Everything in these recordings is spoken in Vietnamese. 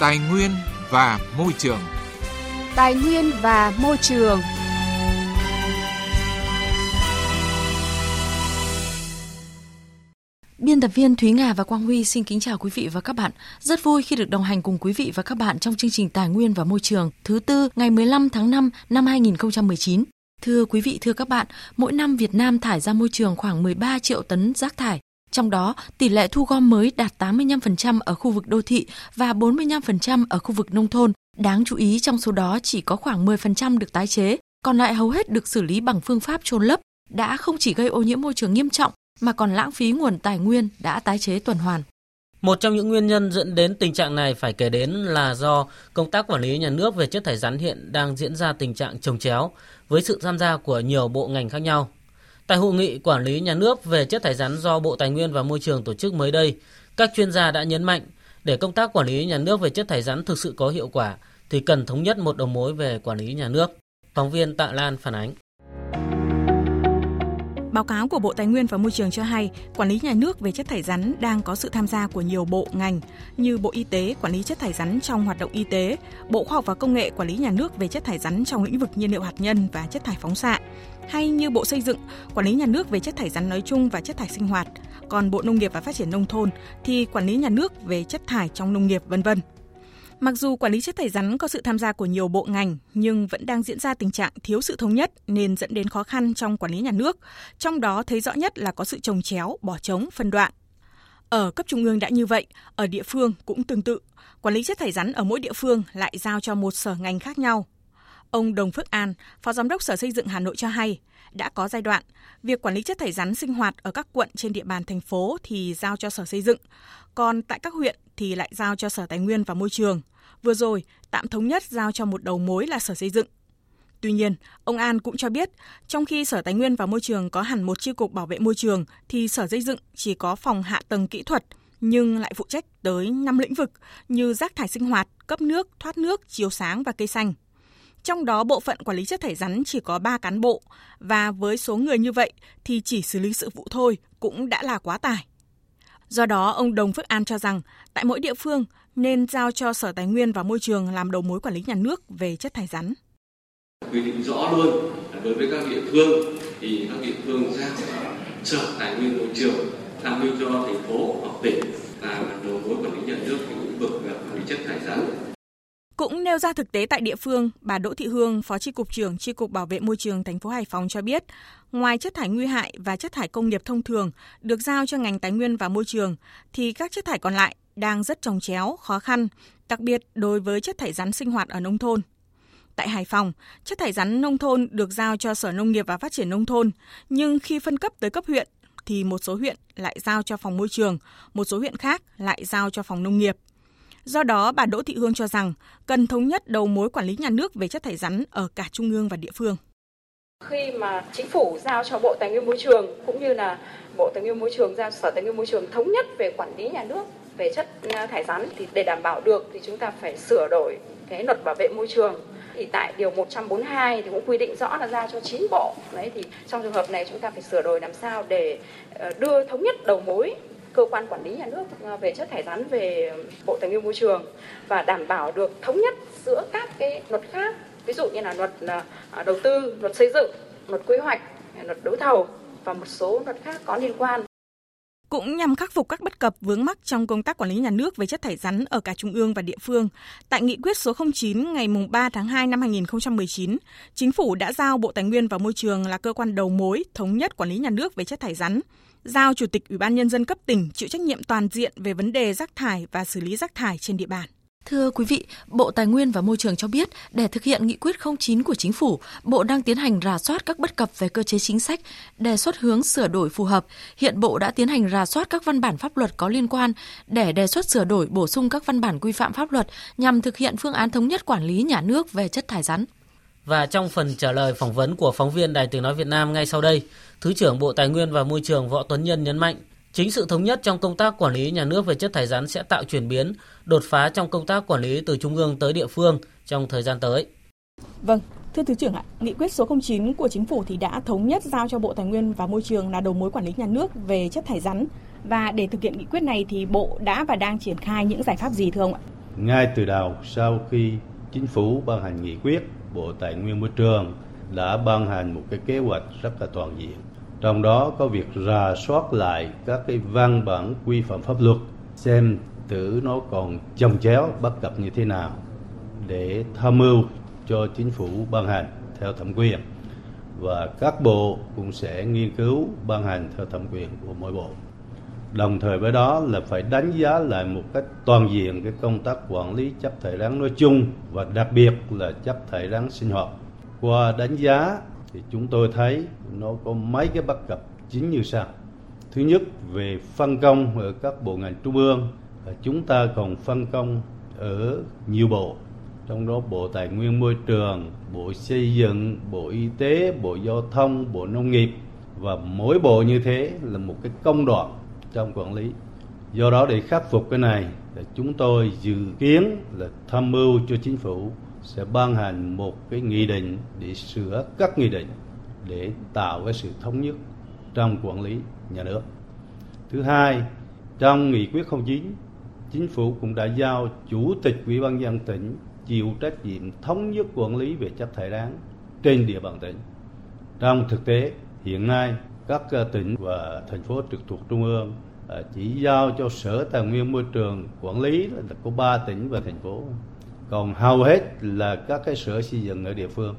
Tài nguyên và Môi trường. Tài nguyên và Môi trường. Biên tập viên Thúy Nga và Quang Huy xin kính chào quý vị và các bạn. Rất vui khi được đồng hành cùng quý vị và các bạn trong chương trình Tài nguyên và Môi trường thứ tư ngày 15 tháng 5 năm 2019. Thưa quý vị, thưa các bạn, mỗi năm Việt Nam thải ra môi trường khoảng 13 triệu tấn rác thải. Trong đó, tỷ lệ thu gom mới đạt 85% ở khu vực đô thị và 45% ở khu vực nông thôn. Đáng chú ý trong số đó chỉ có khoảng 10% được tái chế, còn lại hầu hết được xử lý bằng phương pháp chôn lấp, đã không chỉ gây ô nhiễm môi trường nghiêm trọng mà còn lãng phí nguồn tài nguyên đã tái chế tuần hoàn. Một trong những nguyên nhân dẫn đến tình trạng này phải kể đến là do công tác quản lý nhà nước về chất thải rắn hiện đang diễn ra tình trạng trồng chéo với sự tham gia của nhiều bộ ngành khác nhau. Tại hội nghị quản lý nhà nước về chất thải rắn do Bộ Tài nguyên và Môi trường tổ chức mới đây, các chuyên gia đã nhấn mạnh để công tác quản lý nhà nước về chất thải rắn thực sự có hiệu quả thì cần thống nhất một đầu mối về quản lý nhà nước. Phóng viên Tạ Lan phản ánh. Báo cáo của Bộ Tài nguyên và Môi trường cho hay, quản lý nhà nước về chất thải rắn đang có sự tham gia của nhiều bộ ngành như Bộ Y tế quản lý chất thải rắn trong hoạt động y tế, Bộ Khoa học và Công nghệ quản lý nhà nước về chất thải rắn trong lĩnh vực nhiên liệu hạt nhân và chất thải phóng xạ, hay như Bộ Xây dựng quản lý nhà nước về chất thải rắn nói chung và chất thải sinh hoạt, còn Bộ Nông nghiệp và Phát triển nông thôn thì quản lý nhà nước về chất thải trong nông nghiệp vân vân. Mặc dù quản lý chất thải rắn có sự tham gia của nhiều bộ ngành nhưng vẫn đang diễn ra tình trạng thiếu sự thống nhất nên dẫn đến khó khăn trong quản lý nhà nước, trong đó thấy rõ nhất là có sự trồng chéo, bỏ trống, phân đoạn. Ở cấp trung ương đã như vậy, ở địa phương cũng tương tự. Quản lý chất thải rắn ở mỗi địa phương lại giao cho một sở ngành khác nhau. Ông Đồng Phước An, Phó Giám đốc Sở Xây dựng Hà Nội cho hay, đã có giai đoạn, việc quản lý chất thải rắn sinh hoạt ở các quận trên địa bàn thành phố thì giao cho Sở Xây dựng, còn tại các huyện thì lại giao cho Sở Tài nguyên và Môi trường. Vừa rồi, tạm thống nhất giao cho một đầu mối là Sở Xây dựng. Tuy nhiên, ông An cũng cho biết, trong khi Sở Tài nguyên và Môi trường có hẳn một chi cục bảo vệ môi trường, thì Sở Xây dựng chỉ có phòng hạ tầng kỹ thuật, nhưng lại phụ trách tới 5 lĩnh vực như rác thải sinh hoạt, cấp nước, thoát nước, chiếu sáng và cây xanh. Trong đó bộ phận quản lý chất thải rắn chỉ có 3 cán bộ và với số người như vậy thì chỉ xử lý sự vụ thôi cũng đã là quá tải. Do đó, ông Đồng Phước An cho rằng tại mỗi địa phương nên giao cho Sở Tài nguyên và Môi trường làm đầu mối quản lý nhà nước về chất thải rắn. Quy định rõ luôn đối với các địa phương thì các địa phương giao Sở Tài nguyên Môi trường tham mưu cho thành phố hoặc tỉnh làm đầu mối quản lý nhà nước về lĩnh vực quản lý chất thải rắn cũng nêu ra thực tế tại địa phương, bà Đỗ Thị Hương, Phó tri cục trưởng tri cục Bảo vệ môi trường thành phố Hải Phòng cho biết, ngoài chất thải nguy hại và chất thải công nghiệp thông thường được giao cho ngành tài nguyên và môi trường thì các chất thải còn lại đang rất trồng chéo, khó khăn, đặc biệt đối với chất thải rắn sinh hoạt ở nông thôn. Tại Hải Phòng, chất thải rắn nông thôn được giao cho Sở Nông nghiệp và Phát triển nông thôn, nhưng khi phân cấp tới cấp huyện thì một số huyện lại giao cho phòng môi trường, một số huyện khác lại giao cho phòng nông nghiệp. Do đó, bà Đỗ Thị Hương cho rằng cần thống nhất đầu mối quản lý nhà nước về chất thải rắn ở cả trung ương và địa phương. Khi mà chính phủ giao cho Bộ Tài nguyên Môi trường cũng như là Bộ Tài nguyên Môi trường giao Sở Tài nguyên Môi trường thống nhất về quản lý nhà nước về chất ờ, thải rắn thì để đảm bảo được thì chúng ta phải sửa đổi cái luật bảo vệ môi trường thì tại điều 142 thì cũng quy định rõ là giao cho 9 bộ. Đấy thì trong trường hợp này chúng ta phải sửa đổi làm sao để ờ, đưa thống nhất đầu mối cơ quan quản lý nhà nước ờ, về chất thải rắn về Bộ Tài nguyên Môi trường và đảm bảo được thống nhất giữa các cái luật khác, ví dụ như là luật ờ, ờ, đầu tư, luật xây dựng, luật quy hoạch, luật đấu thầu và một số luật khác có liên quan. Cũng nhằm khắc phục các bất cập vướng mắc trong công tác quản lý nhà nước về chất thải rắn ở cả trung ương và địa phương, tại nghị quyết số 09 ngày 3 tháng 2 năm 2019, Chính phủ đã giao Bộ Tài nguyên và Môi trường là cơ quan đầu mối thống nhất quản lý nhà nước về chất thải rắn, giao Chủ tịch Ủy ban Nhân dân cấp tỉnh chịu trách nhiệm toàn diện về vấn đề rác thải và xử lý rác thải trên địa bàn. Thưa quý vị, Bộ Tài nguyên và Môi trường cho biết, để thực hiện nghị quyết 09 của chính phủ, Bộ đang tiến hành rà soát các bất cập về cơ chế chính sách, đề xuất hướng sửa đổi phù hợp. Hiện Bộ đã tiến hành rà soát các văn bản pháp luật có liên quan để đề xuất sửa đổi bổ sung các văn bản quy phạm pháp luật nhằm thực hiện phương án thống nhất quản lý nhà nước về chất thải rắn. Và trong phần trả lời phỏng vấn của phóng viên Đài Tiếng Nói Việt Nam ngay sau đây, Thứ trưởng Bộ Tài nguyên và Môi trường Võ Tuấn Nhân nhấn mạnh, chính sự thống nhất trong công tác quản lý nhà nước về chất thải rắn sẽ tạo chuyển biến, đột phá trong công tác quản lý từ trung ương tới địa phương trong thời gian tới. Vâng, thưa Thứ trưởng ạ, nghị quyết số 09 của chính phủ thì đã thống nhất giao cho Bộ Tài nguyên và Môi trường là đầu mối quản lý nhà nước về chất thải rắn và để thực hiện nghị quyết này thì Bộ đã và đang triển khai những giải pháp gì thưa ông ạ? ngay từ đầu sau khi chính phủ ban hành nghị quyết, Bộ Tài nguyên Môi trường đã ban hành một cái kế hoạch rất là toàn diện. Trong đó có việc rà soát lại các cái văn bản quy phạm pháp luật, xem thử nó còn chồng chéo, bất cập như thế nào để tham mưu cho chính phủ ban hành theo thẩm quyền và các bộ cũng sẽ nghiên cứu ban hành theo thẩm quyền của mỗi bộ. Đồng thời với đó là phải đánh giá lại một cách toàn diện cái công tác quản lý chất thải rắn nói chung và đặc biệt là chất thải rắn sinh hoạt. Qua đánh giá thì chúng tôi thấy nó có mấy cái bất cập chính như sau. Thứ nhất về phân công ở các bộ ngành trung ương, chúng ta còn phân công ở nhiều bộ trong đó Bộ Tài nguyên Môi trường, Bộ Xây dựng, Bộ Y tế, Bộ Giao thông, Bộ Nông nghiệp và mỗi bộ như thế là một cái công đoạn trong quản lý. Do đó để khắc phục cái này, chúng tôi dự kiến là tham mưu cho chính phủ sẽ ban hành một cái nghị định để sửa các nghị định để tạo cái sự thống nhất trong quản lý nhà nước. Thứ hai, trong nghị quyết 09, chính phủ cũng đã giao chủ tịch ủy ban dân tỉnh chịu trách nhiệm thống nhất quản lý về chất thải rắn trên địa bàn tỉnh. Trong thực tế, hiện nay các tỉnh và thành phố trực thuộc trung ương à, chỉ giao cho Sở Tài nguyên Môi trường quản lý là có 3 tỉnh và thành phố. Còn hầu hết là các cái sở xây dựng ở địa phương.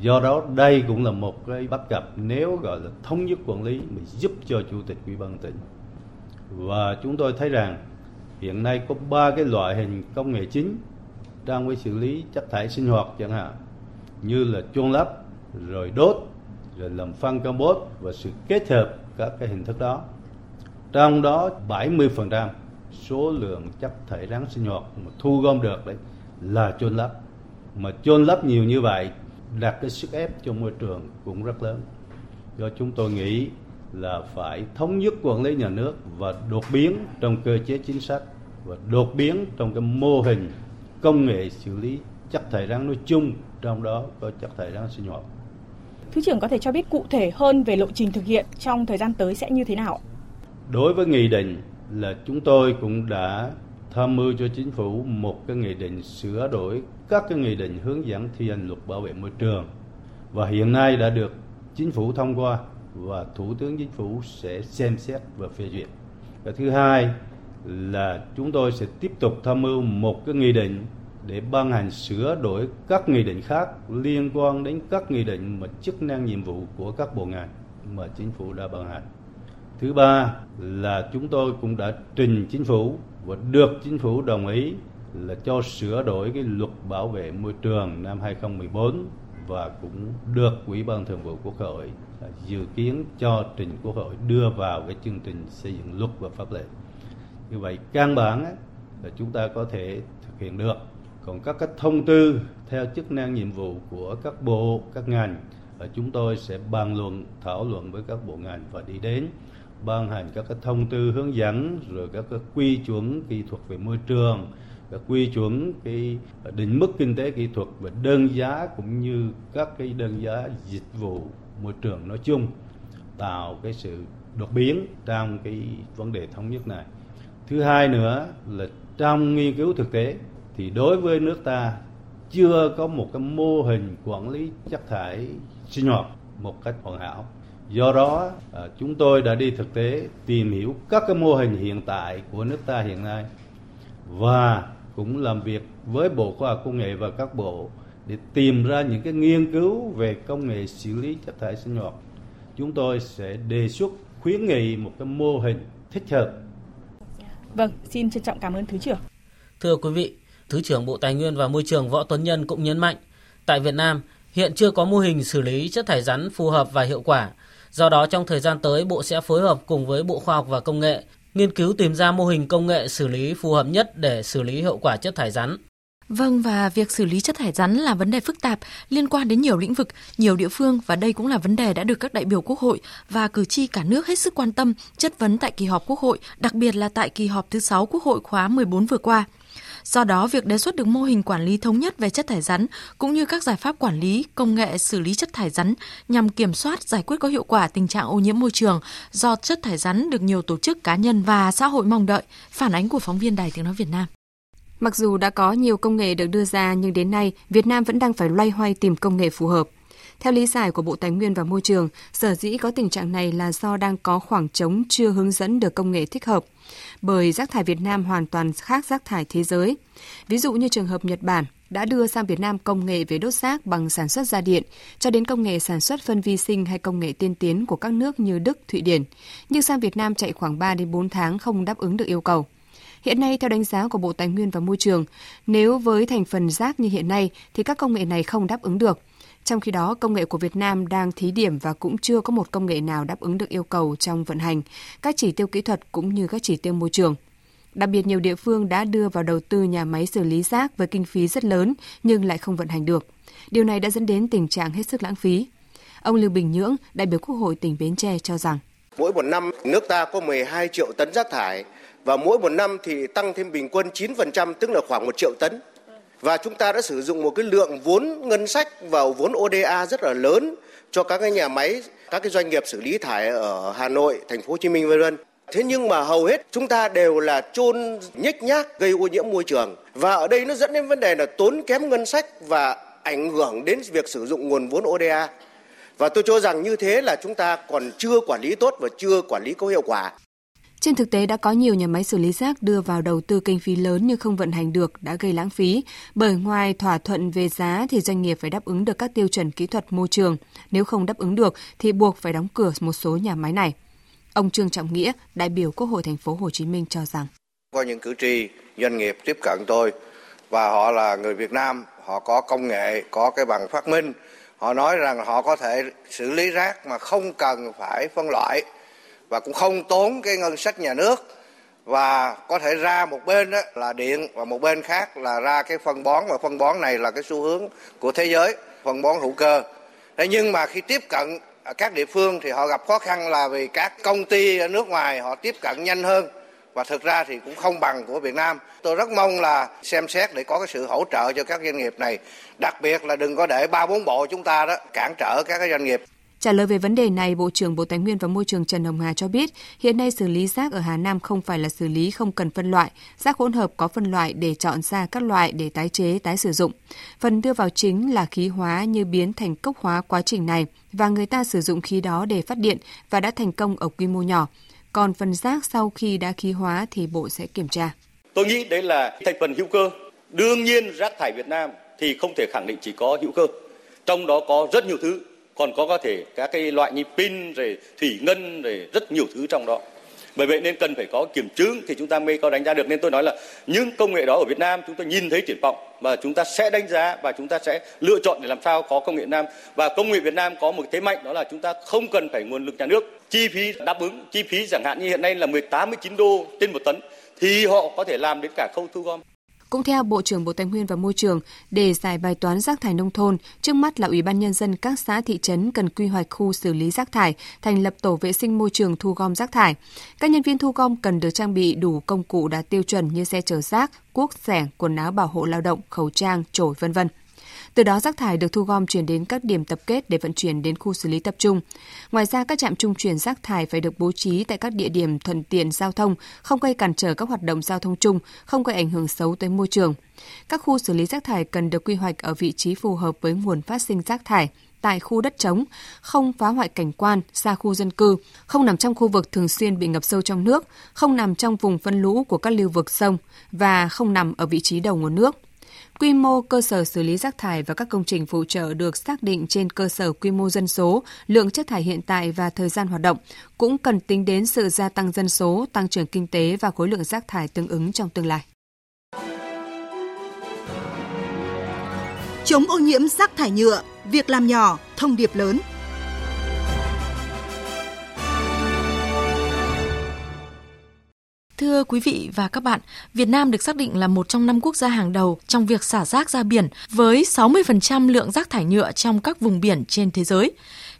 Do đó, đây cũng là một cái bất cập nếu gọi là thống nhất quản lý mà giúp cho chủ tịch ủy ban tỉnh. Và chúng tôi thấy rằng hiện nay có ba cái loại hình công nghệ chính trong với xử lý chất thải sinh hoạt chẳng hạn, như là chôn lấp, rồi đốt, rồi làm phân compost và sự kết hợp các cái hình thức đó trong đó 70% số lượng chất thải rắn sinh hoạt mà thu gom được đấy là chôn lấp mà chôn lấp nhiều như vậy đặt cái sức ép cho môi trường cũng rất lớn do chúng tôi nghĩ là phải thống nhất quản lý nhà nước và đột biến trong cơ chế chính sách và đột biến trong cái mô hình công nghệ xử lý chất thải rắn nói chung, trong đó có chất thải rắn sinh hoạt. Thứ trưởng có thể cho biết cụ thể hơn về lộ trình thực hiện trong thời gian tới sẽ như thế nào? Đối với nghị định là chúng tôi cũng đã tham mưu cho chính phủ một cái nghị định sửa đổi các cái nghị định hướng dẫn thi hành luật bảo vệ môi trường và hiện nay đã được chính phủ thông qua và thủ tướng chính phủ sẽ xem xét và phê duyệt. Và thứ hai là chúng tôi sẽ tiếp tục tham mưu một cái nghị định để ban hành sửa đổi các nghị định khác liên quan đến các nghị định mà chức năng nhiệm vụ của các bộ ngành mà chính phủ đã ban hành. Thứ ba là chúng tôi cũng đã trình chính phủ và được chính phủ đồng ý là cho sửa đổi cái luật bảo vệ môi trường năm 2014 và cũng được Ủy ban Thường vụ Quốc hội à, dự kiến cho trình Quốc hội đưa vào cái chương trình xây dựng luật và pháp lệnh. Như vậy căn bản là chúng ta có thể thực hiện được. Còn các cái thông tư theo chức năng nhiệm vụ của các bộ, các ngành à, chúng tôi sẽ bàn luận, thảo luận với các bộ ngành và đi đến ban hành các cái thông tư hướng dẫn, rồi các cái quy chuẩn kỹ thuật về môi trường các quy chuẩn cái định mức kinh tế kỹ thuật và đơn giá cũng như các cái đơn giá dịch vụ môi trường nói chung tạo cái sự đột biến trong cái vấn đề thống nhất này. Thứ hai nữa là trong nghiên cứu thực tế thì đối với nước ta chưa có một cái mô hình quản lý chất thải sinh hoạt một cách hoàn hảo do đó à, chúng tôi đã đi thực tế tìm hiểu các cái mô hình hiện tại của nước ta hiện nay và cũng làm việc với bộ khoa học công nghệ và các bộ để tìm ra những cái nghiên cứu về công nghệ xử lý chất thải sinh hoạt chúng tôi sẽ đề xuất khuyến nghị một cái mô hình thích hợp Vâng, xin trân trọng cảm ơn Thứ trưởng. Thưa quý vị, Thứ trưởng Bộ Tài nguyên và Môi trường Võ Tuấn Nhân cũng nhấn mạnh, tại Việt Nam hiện chưa có mô hình xử lý chất thải rắn phù hợp và hiệu quả. Do đó trong thời gian tới Bộ sẽ phối hợp cùng với Bộ Khoa học và Công nghệ nghiên cứu tìm ra mô hình công nghệ xử lý phù hợp nhất để xử lý hiệu quả chất thải rắn. Vâng và việc xử lý chất thải rắn là vấn đề phức tạp liên quan đến nhiều lĩnh vực, nhiều địa phương và đây cũng là vấn đề đã được các đại biểu Quốc hội và cử tri cả nước hết sức quan tâm chất vấn tại kỳ họp Quốc hội, đặc biệt là tại kỳ họp thứ 6 Quốc hội khóa 14 vừa qua. Do đó, việc đề xuất được mô hình quản lý thống nhất về chất thải rắn cũng như các giải pháp quản lý, công nghệ xử lý chất thải rắn nhằm kiểm soát giải quyết có hiệu quả tình trạng ô nhiễm môi trường do chất thải rắn được nhiều tổ chức cá nhân và xã hội mong đợi, phản ánh của phóng viên Đài Tiếng nói Việt Nam. Mặc dù đã có nhiều công nghệ được đưa ra nhưng đến nay Việt Nam vẫn đang phải loay hoay tìm công nghệ phù hợp. Theo lý giải của Bộ Tài nguyên và Môi trường, sở dĩ có tình trạng này là do đang có khoảng trống chưa hướng dẫn được công nghệ thích hợp. Bởi rác thải Việt Nam hoàn toàn khác rác thải thế giới. Ví dụ như trường hợp Nhật Bản đã đưa sang Việt Nam công nghệ về đốt rác bằng sản xuất ra điện, cho đến công nghệ sản xuất phân vi sinh hay công nghệ tiên tiến của các nước như Đức, Thụy Điển. Nhưng sang Việt Nam chạy khoảng 3 đến 4 tháng không đáp ứng được yêu cầu. Hiện nay, theo đánh giá của Bộ Tài nguyên và Môi trường, nếu với thành phần rác như hiện nay thì các công nghệ này không đáp ứng được. Trong khi đó, công nghệ của Việt Nam đang thí điểm và cũng chưa có một công nghệ nào đáp ứng được yêu cầu trong vận hành, các chỉ tiêu kỹ thuật cũng như các chỉ tiêu môi trường. Đặc biệt nhiều địa phương đã đưa vào đầu tư nhà máy xử lý rác với kinh phí rất lớn nhưng lại không vận hành được. Điều này đã dẫn đến tình trạng hết sức lãng phí. Ông Lưu Bình Nhưỡng, đại biểu Quốc hội tỉnh Bến Tre cho rằng Mỗi một năm nước ta có 12 triệu tấn rác thải và mỗi một năm thì tăng thêm bình quân 9% tức là khoảng 1 triệu tấn. Và chúng ta đã sử dụng một cái lượng vốn ngân sách vào vốn ODA rất là lớn cho các cái nhà máy, các cái doanh nghiệp xử lý thải ở Hà Nội, thành phố Hồ Chí Minh vân vân. Thế nhưng mà hầu hết chúng ta đều là chôn nhếch nhác gây ô nhiễm môi trường. Và ở đây nó dẫn đến vấn đề là tốn kém ngân sách và ảnh hưởng đến việc sử dụng nguồn vốn ODA. Và tôi cho rằng như thế là chúng ta còn chưa quản lý tốt và chưa quản lý có hiệu quả. Trên thực tế đã có nhiều nhà máy xử lý rác đưa vào đầu tư kinh phí lớn nhưng không vận hành được đã gây lãng phí, bởi ngoài thỏa thuận về giá thì doanh nghiệp phải đáp ứng được các tiêu chuẩn kỹ thuật môi trường, nếu không đáp ứng được thì buộc phải đóng cửa một số nhà máy này. Ông Trương Trọng Nghĩa, đại biểu Quốc hội thành phố Hồ Chí Minh cho rằng. Có những cử tri doanh nghiệp tiếp cận tôi và họ là người Việt Nam, họ có công nghệ, có cái bằng phát minh, họ nói rằng họ có thể xử lý rác mà không cần phải phân loại và cũng không tốn cái ngân sách nhà nước. Và có thể ra một bên đó là điện và một bên khác là ra cái phân bón. Và phân bón này là cái xu hướng của thế giới phân bón hữu cơ. Thế nhưng mà khi tiếp cận các địa phương thì họ gặp khó khăn là vì các công ty ở nước ngoài họ tiếp cận nhanh hơn. Và thực ra thì cũng không bằng của Việt Nam. Tôi rất mong là xem xét để có cái sự hỗ trợ cho các doanh nghiệp này, đặc biệt là đừng có để ba bốn bộ chúng ta đó cản trở các cái doanh nghiệp. Trả lời về vấn đề này, Bộ trưởng Bộ Tài nguyên và Môi trường Trần Hồng Hà cho biết, hiện nay xử lý rác ở Hà Nam không phải là xử lý không cần phân loại, rác hỗn hợp có phân loại để chọn ra các loại để tái chế, tái sử dụng. Phần đưa vào chính là khí hóa như biến thành cốc hóa quá trình này và người ta sử dụng khí đó để phát điện và đã thành công ở quy mô nhỏ. Còn phần rác sau khi đã khí hóa thì Bộ sẽ kiểm tra. Tôi nghĩ đấy là thành phần hữu cơ. Đương nhiên rác thải Việt Nam thì không thể khẳng định chỉ có hữu cơ. Trong đó có rất nhiều thứ còn có có thể các cái loại như pin rồi thủy ngân rồi rất nhiều thứ trong đó. Bởi vậy nên cần phải có kiểm chứng thì chúng ta mới có đánh giá được. Nên tôi nói là những công nghệ đó ở Việt Nam chúng ta nhìn thấy triển vọng và chúng ta sẽ đánh giá và chúng ta sẽ lựa chọn để làm sao có công nghệ Việt Nam. Và công nghệ Việt Nam có một thế mạnh đó là chúng ta không cần phải nguồn lực nhà nước. Chi phí đáp ứng, chi phí chẳng hạn như hiện nay là 18 19 đô trên một tấn thì họ có thể làm đến cả khâu thu gom cũng theo Bộ trưởng Bộ Tài nguyên và Môi trường, để giải bài toán rác thải nông thôn, trước mắt là Ủy ban Nhân dân các xã thị trấn cần quy hoạch khu xử lý rác thải, thành lập tổ vệ sinh môi trường thu gom rác thải. Các nhân viên thu gom cần được trang bị đủ công cụ đạt tiêu chuẩn như xe chở rác, cuốc, xẻng, quần áo bảo hộ lao động, khẩu trang, chổi vân vân. Từ đó rác thải được thu gom chuyển đến các điểm tập kết để vận chuyển đến khu xử lý tập trung. Ngoài ra, các trạm trung chuyển rác thải phải được bố trí tại các địa điểm thuận tiện giao thông, không gây cản trở các hoạt động giao thông chung, không gây ảnh hưởng xấu tới môi trường. Các khu xử lý rác thải cần được quy hoạch ở vị trí phù hợp với nguồn phát sinh rác thải tại khu đất trống, không phá hoại cảnh quan, xa khu dân cư, không nằm trong khu vực thường xuyên bị ngập sâu trong nước, không nằm trong vùng phân lũ của các lưu vực sông và không nằm ở vị trí đầu nguồn nước. Quy mô cơ sở xử lý rác thải và các công trình phụ trợ được xác định trên cơ sở quy mô dân số, lượng chất thải hiện tại và thời gian hoạt động, cũng cần tính đến sự gia tăng dân số, tăng trưởng kinh tế và khối lượng rác thải tương ứng trong tương lai. Chống ô nhiễm rác thải nhựa, việc làm nhỏ, thông điệp lớn – Thưa quý vị và các bạn, Việt Nam được xác định là một trong năm quốc gia hàng đầu trong việc xả rác ra biển với 60% lượng rác thải nhựa trong các vùng biển trên thế giới.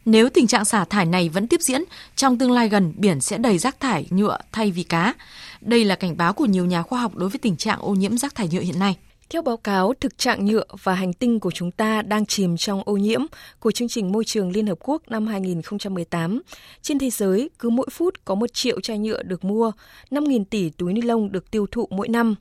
Nếu tình trạng xả thải này vẫn tiếp diễn, trong tương lai gần biển sẽ đầy rác thải nhựa thay vì cá. Đây là cảnh báo của nhiều nhà khoa học đối với tình trạng ô nhiễm rác thải nhựa hiện nay. Theo báo cáo, thực trạng nhựa và hành tinh của chúng ta đang chìm trong ô nhiễm của chương trình môi trường Liên Hợp Quốc năm 2018. Trên thế giới, cứ mỗi phút có một triệu chai nhựa được mua, 5.000 tỷ túi ni lông được tiêu thụ mỗi năm.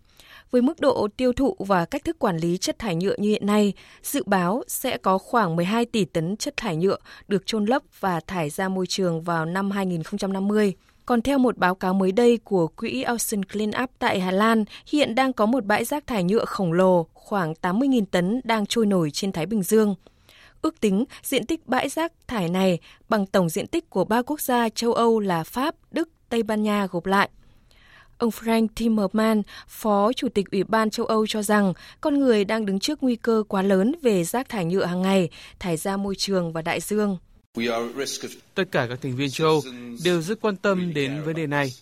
Với mức độ tiêu thụ và cách thức quản lý chất thải nhựa như hiện nay, dự báo sẽ có khoảng 12 tỷ tấn chất thải nhựa được chôn lấp và thải ra môi trường vào năm 2050. Còn theo một báo cáo mới đây của quỹ Ocean Cleanup tại Hà Lan, hiện đang có một bãi rác thải nhựa khổng lồ khoảng 80.000 tấn đang trôi nổi trên Thái Bình Dương. Ước tính diện tích bãi rác thải này bằng tổng diện tích của ba quốc gia châu Âu là Pháp, Đức, Tây Ban Nha gộp lại. Ông Frank Timmerman Phó Chủ tịch Ủy ban châu Âu cho rằng con người đang đứng trước nguy cơ quá lớn về rác thải nhựa hàng ngày, thải ra môi trường và đại dương. Tất cả các thành viên châu Âu đều rất quan tâm đến vấn đề này.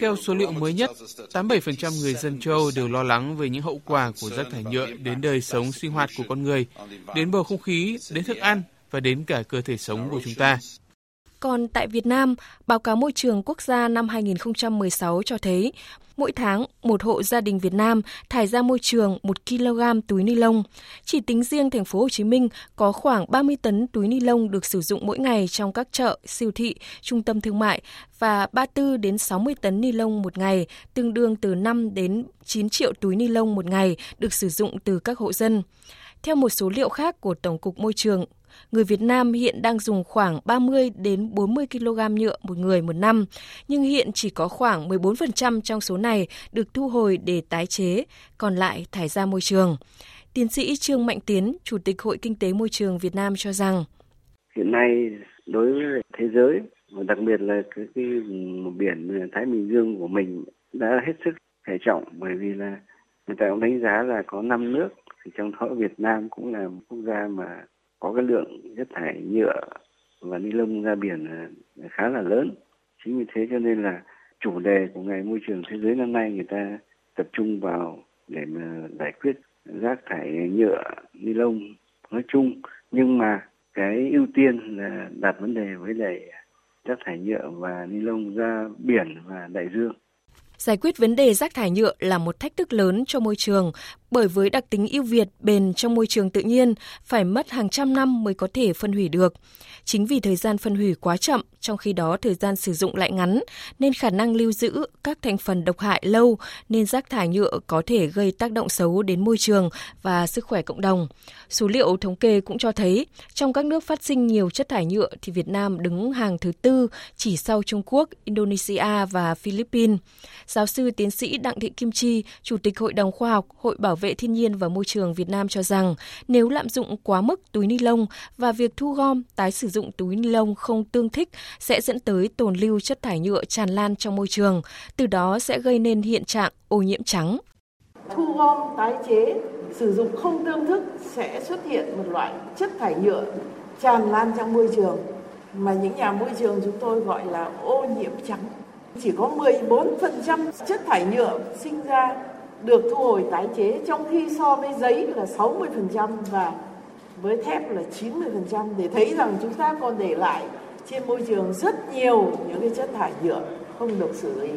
Theo số liệu mới nhất, 87% người dân châu Âu đều lo lắng về những hậu quả của rác thải nhựa đến đời sống sinh hoạt của con người, đến bầu không khí, đến thức ăn và đến cả cơ thể sống của chúng ta. Còn tại Việt Nam, báo cáo môi trường quốc gia năm 2016 cho thấy mỗi tháng một hộ gia đình Việt Nam thải ra môi trường 1 kg túi ni lông. Chỉ tính riêng thành phố Hồ Chí Minh có khoảng 30 tấn túi ni lông được sử dụng mỗi ngày trong các chợ, siêu thị, trung tâm thương mại và 34 đến 60 tấn ni lông một ngày, tương đương từ 5 đến 9 triệu túi ni lông một ngày được sử dụng từ các hộ dân. Theo một số liệu khác của Tổng cục Môi trường, người Việt Nam hiện đang dùng khoảng 30 đến 40 kg nhựa một người một năm, nhưng hiện chỉ có khoảng 14% trong số này được thu hồi để tái chế, còn lại thải ra môi trường. Tiến sĩ Trương Mạnh Tiến, Chủ tịch Hội Kinh tế Môi trường Việt Nam cho rằng Hiện nay đối với thế giới và đặc biệt là cái, cái biển Thái Bình Dương của mình đã hết sức hệ trọng bởi vì là người ta cũng đánh giá là có năm nước thì trong đó Việt Nam cũng là một quốc gia mà có cái lượng chất thải nhựa và ni lông ra biển à, khá là lớn. Chính vì thế cho nên là chủ đề của ngày môi trường thế giới năm nay người ta tập trung vào để mà giải quyết rác thải nhựa, ni lông nói chung. Nhưng mà cái ưu tiên là đặt vấn đề với lại rác thải nhựa và ni lông ra biển và đại dương. Giải quyết vấn đề rác thải nhựa là một thách thức lớn cho môi trường bởi với đặc tính ưu việt bền trong môi trường tự nhiên phải mất hàng trăm năm mới có thể phân hủy được. Chính vì thời gian phân hủy quá chậm, trong khi đó thời gian sử dụng lại ngắn, nên khả năng lưu giữ các thành phần độc hại lâu nên rác thải nhựa có thể gây tác động xấu đến môi trường và sức khỏe cộng đồng. Số liệu thống kê cũng cho thấy, trong các nước phát sinh nhiều chất thải nhựa thì Việt Nam đứng hàng thứ tư chỉ sau Trung Quốc, Indonesia và Philippines. Giáo sư tiến sĩ Đặng Thị Kim Chi, Chủ tịch Hội đồng Khoa học Hội Bảo vệ Thiên nhiên và Môi trường Việt Nam cho rằng nếu lạm dụng quá mức túi ni lông và việc thu gom, tái sử dụng túi ni lông không tương thích sẽ dẫn tới tồn lưu chất thải nhựa tràn lan trong môi trường, từ đó sẽ gây nên hiện trạng ô nhiễm trắng. Thu gom, tái chế, sử dụng không tương thức sẽ xuất hiện một loại chất thải nhựa tràn lan trong môi trường mà những nhà môi trường chúng tôi gọi là ô nhiễm trắng. Chỉ có 14% chất thải nhựa sinh ra được thu hồi tái chế trong khi so với giấy là 60% và với thép là 90% để thấy rằng chúng ta còn để lại trên môi trường rất nhiều những cái chất thải nhựa không được xử lý.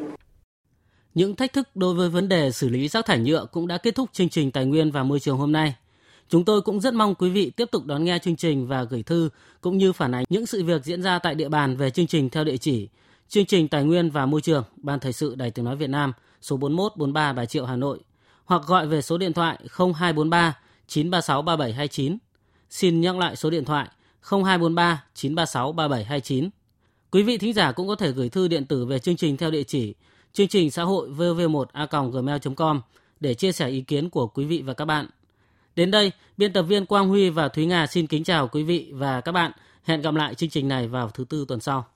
Những thách thức đối với vấn đề xử lý rác thải nhựa cũng đã kết thúc chương trình Tài nguyên và Môi trường hôm nay. Chúng tôi cũng rất mong quý vị tiếp tục đón nghe chương trình và gửi thư cũng như phản ánh những sự việc diễn ra tại địa bàn về chương trình theo địa chỉ chương trình Tài nguyên và Môi trường, Ban Thời sự Đài Tiếng Nói Việt Nam, số 41 43 Bà Triệu Hà Nội, hoặc gọi về số điện thoại 0243 936 3729. Xin nhắc lại số điện thoại 0243 936 3729. Quý vị thính giả cũng có thể gửi thư điện tử về chương trình theo địa chỉ chương trình xã hội vv1a.gmail.com để chia sẻ ý kiến của quý vị và các bạn. Đến đây, biên tập viên Quang Huy và Thúy Nga xin kính chào quý vị và các bạn. Hẹn gặp lại chương trình này vào thứ tư tuần sau.